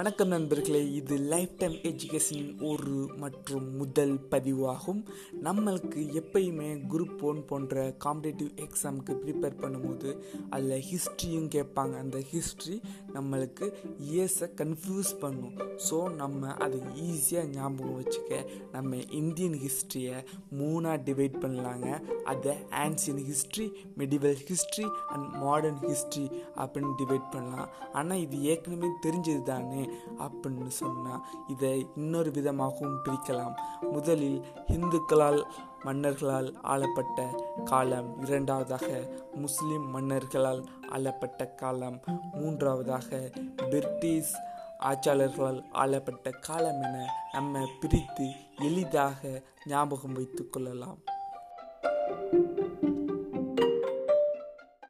வணக்கம் நண்பர்களே இது லைஃப் டைம் எஜுகேஷனின் ஒரு மற்றும் முதல் பதிவாகும். நம்மளுக்கு எப்பயுமே குரூப் ஒன் போன்ற காம்படேட்டிவ் எக்ஸாமுக்கு ப்ரிப்பேர் பண்ணும்போது அதில் ஹிஸ்ட்ரியும் கேட்பாங்க. அந்த ஹிஸ்ட்ரி நம்மளுக்கு இயர்ஸை கன்ஃபியூஸ் பண்ணும். ஸோ நம்ம அதை ஈஸியாக ஞாபகம் வச்சுக்க நம்ம இந்தியன் ஹிஸ்ட்ரியை மூணாக டிவைட் பண்ணலாங்க. அதை ancient history medieval history and modern history அப்படின்னு டிவைட் பண்ணலாம். ஆனால் இது ஏற்கனவே தெரிஞ்சது தானே அப்படின்னு சொன்னால் இதை இன்னொரு விதமாகவும் பிரிக்கலாம். முதலில் இந்துக்களால் மன்னர்களால் ஆளப்பட்ட காலம் இரண்டாவதாக முஸ்லிம் மன்னர்களால் ஆளப்பட்ட காலம் மூன்றாவதாக பிரிட்டிஷ் ஆட்சியாளர்களால் ஆளப்பட்ட காலம் என நம்ம பிரித்து எளிதாக ஞாபகம் வைத்து கொள்ளலாம்.